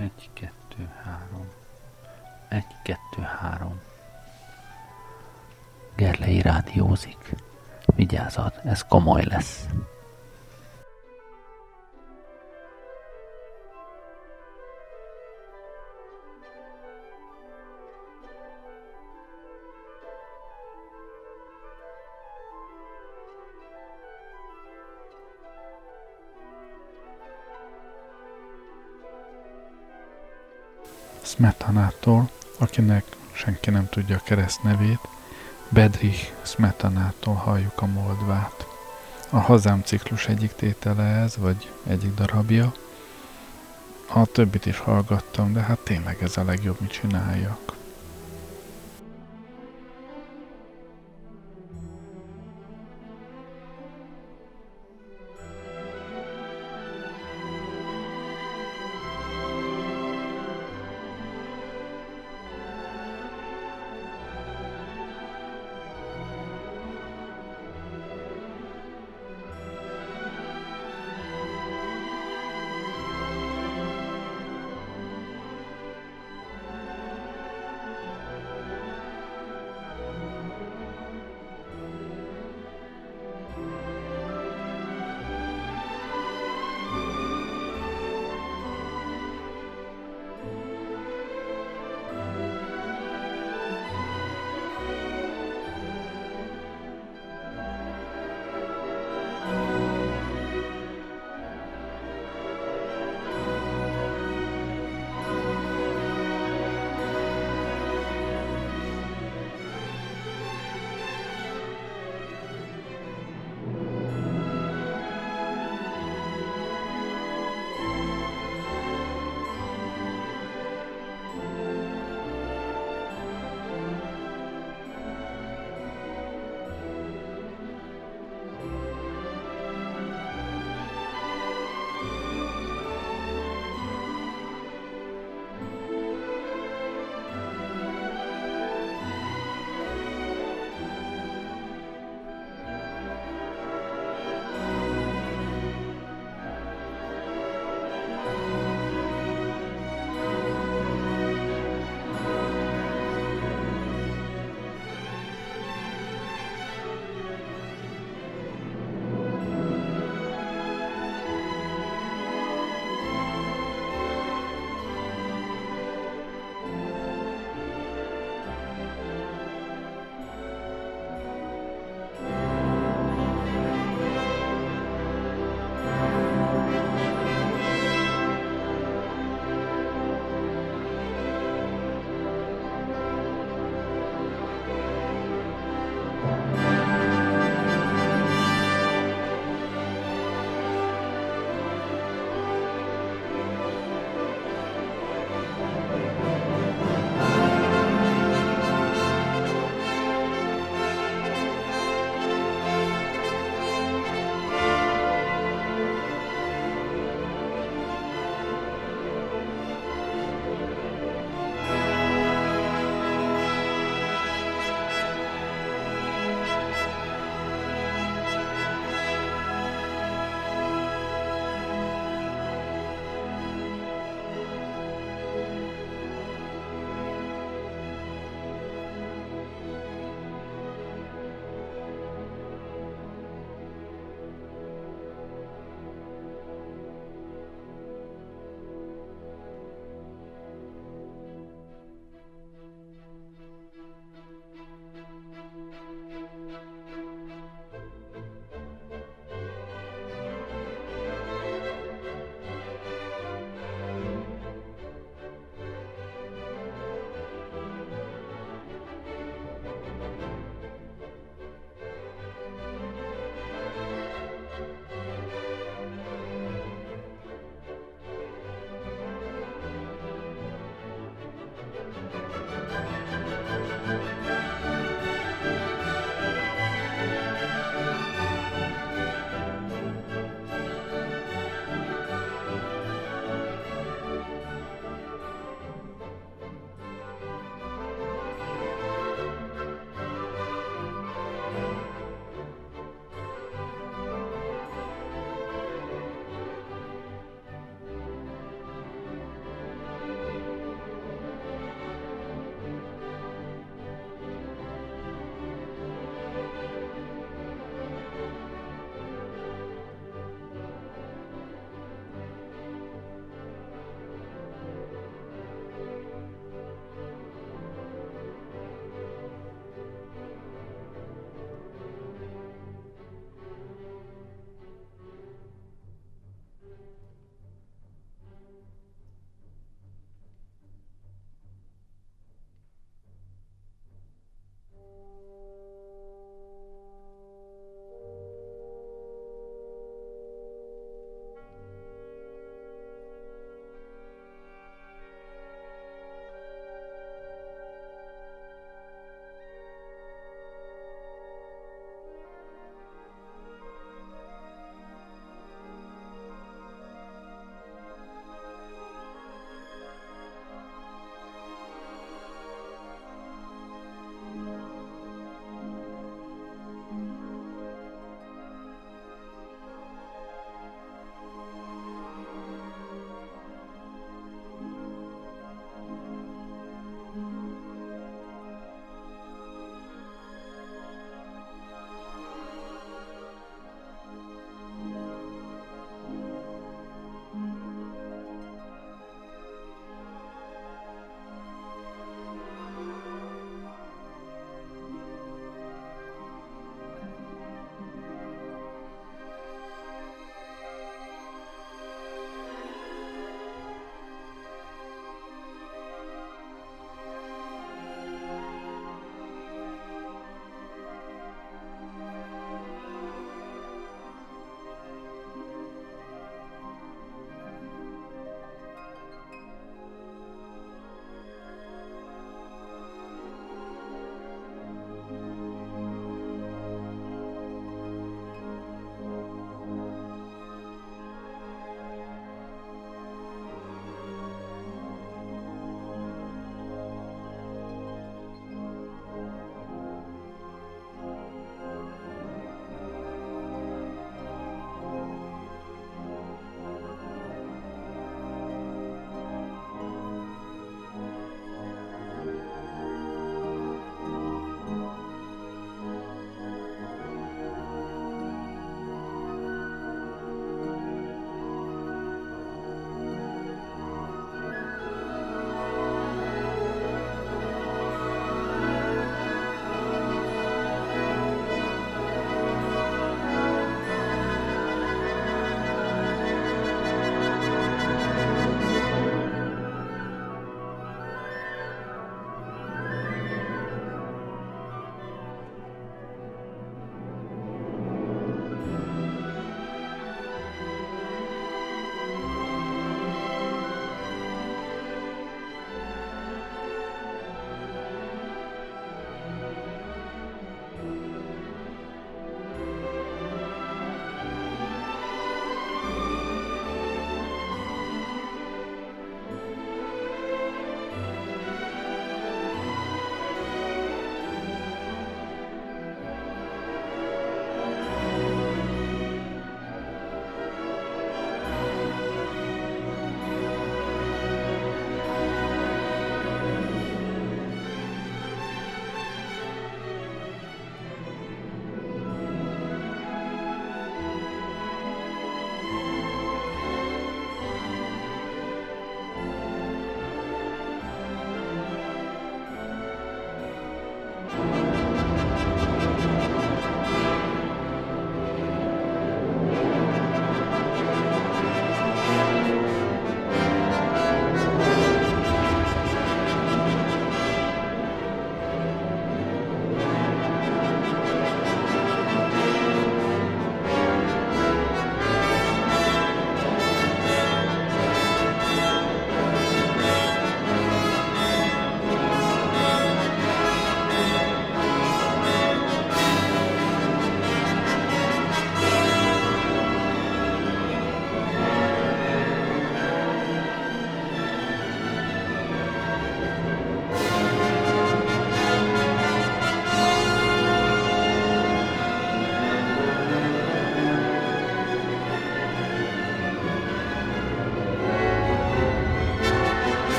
Egy, kettő, három. Egy, kettő, három. Gerlei rádiózik. Vigyázat, ez komoly lesz. Smetanától, akinek senki nem tudja a keresztnevét, Bedrich Smetanától halljuk a Moldvát. A Hazám ciklus egyik tétele ez, vagy egyik darabja. A többit is hallgattam, de hát tényleg ez a legjobb, mit csináljak.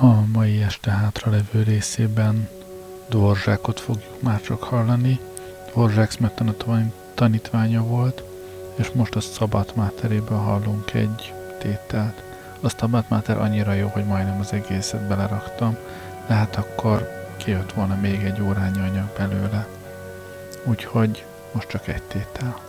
A mai este hátralevő részében Dvorzsákot fogjuk már csak hallani. Dvorzsák Smetana tanítványa volt, és most a Szabát Máterében hallunk egy tételt. A Szabát Máter annyira jó, hogy majdnem az egészet beleraktam, de hát akkor kijött volna még egy órányi anyag belőle. Úgyhogy most csak egy tétel.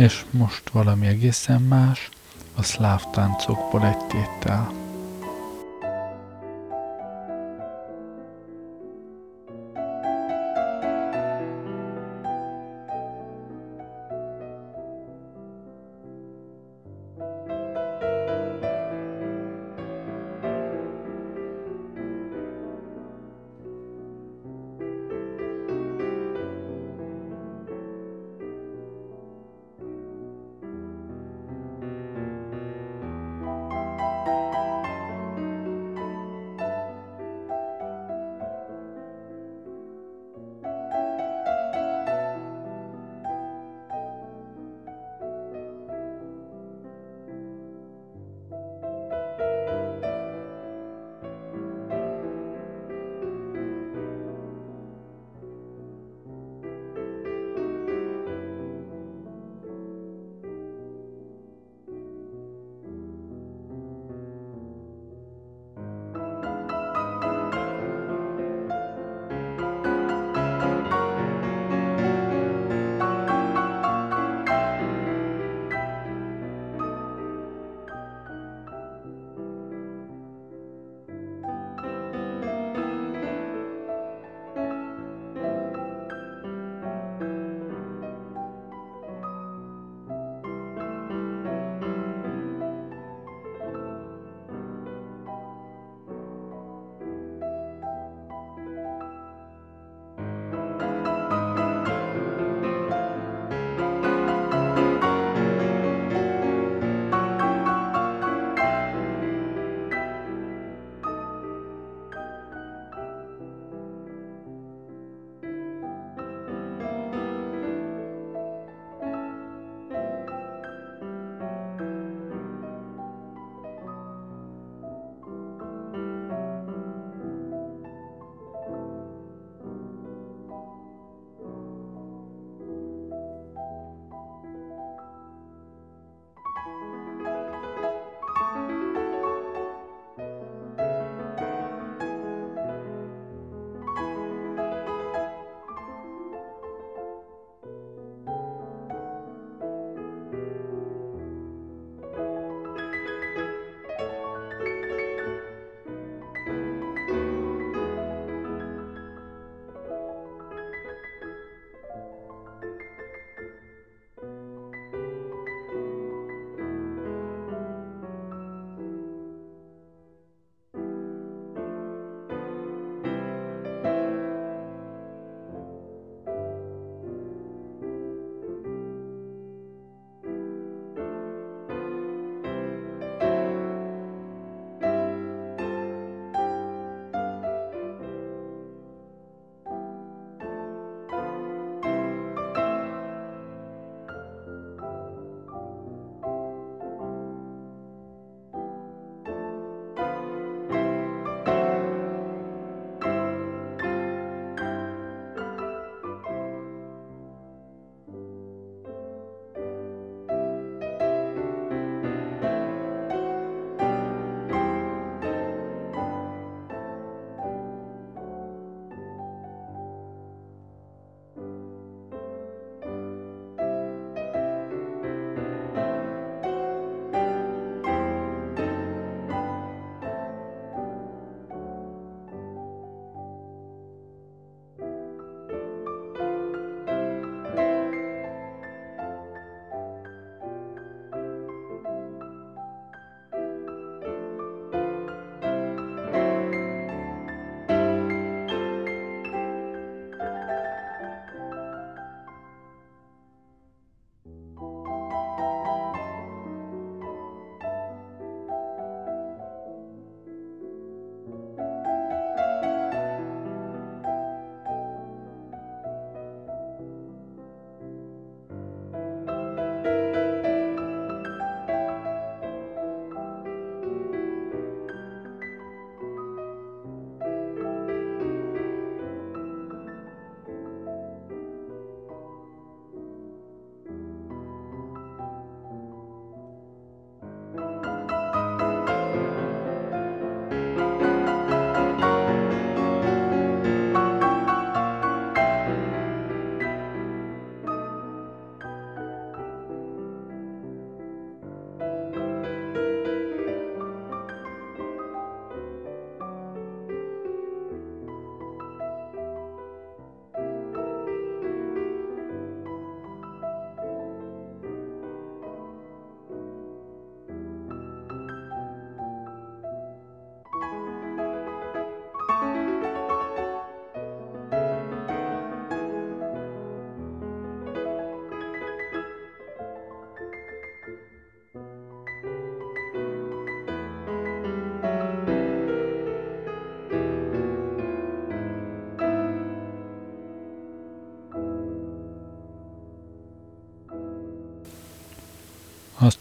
És most valami egészen más, a szláv táncokból egy tétel.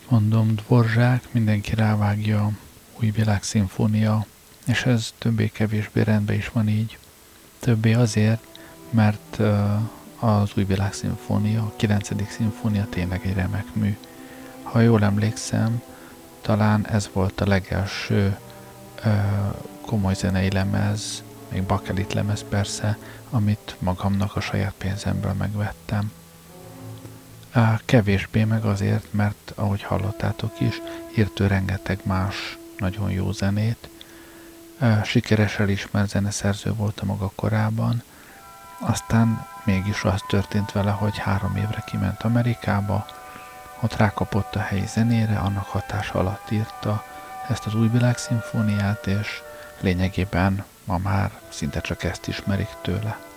Mondom, Dvorzsák, mindenki rávágja új világszimfónia, és ez többé-kevésbé rendben is van így. Többé azért, mert az új világszimfónia, a 9. szimfónia tényleg egy remek mű. Ha jól emlékszem, talán ez volt a legelső komoly zenei lemez, még bakelit lemez persze, amit magamnak a saját pénzemből megvettem. Kevésbé meg azért, mert ahogy hallottátok is, írt ő rengeteg más nagyon jó zenét. Sikeres elismert zeneszerző volt a maga korában, aztán mégis az történt vele, hogy három évre kiment Amerikába, ott rákapott a helyi zenére, annak hatása alatt írta ezt az új világszimfóniát, és lényegében ma már szinte csak ezt ismerik tőle.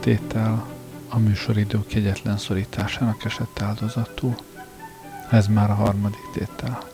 Tétel a műsoridő kegyetlen szorításának esett áldozatul. Ez már a harmadik tétel.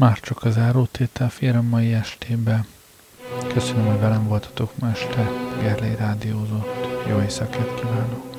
Már csak az árótétel fér a mai estébe. Köszönöm, hogy velem voltatok ma este. Gerlei rádiózott. Jó éjszakát kívánok!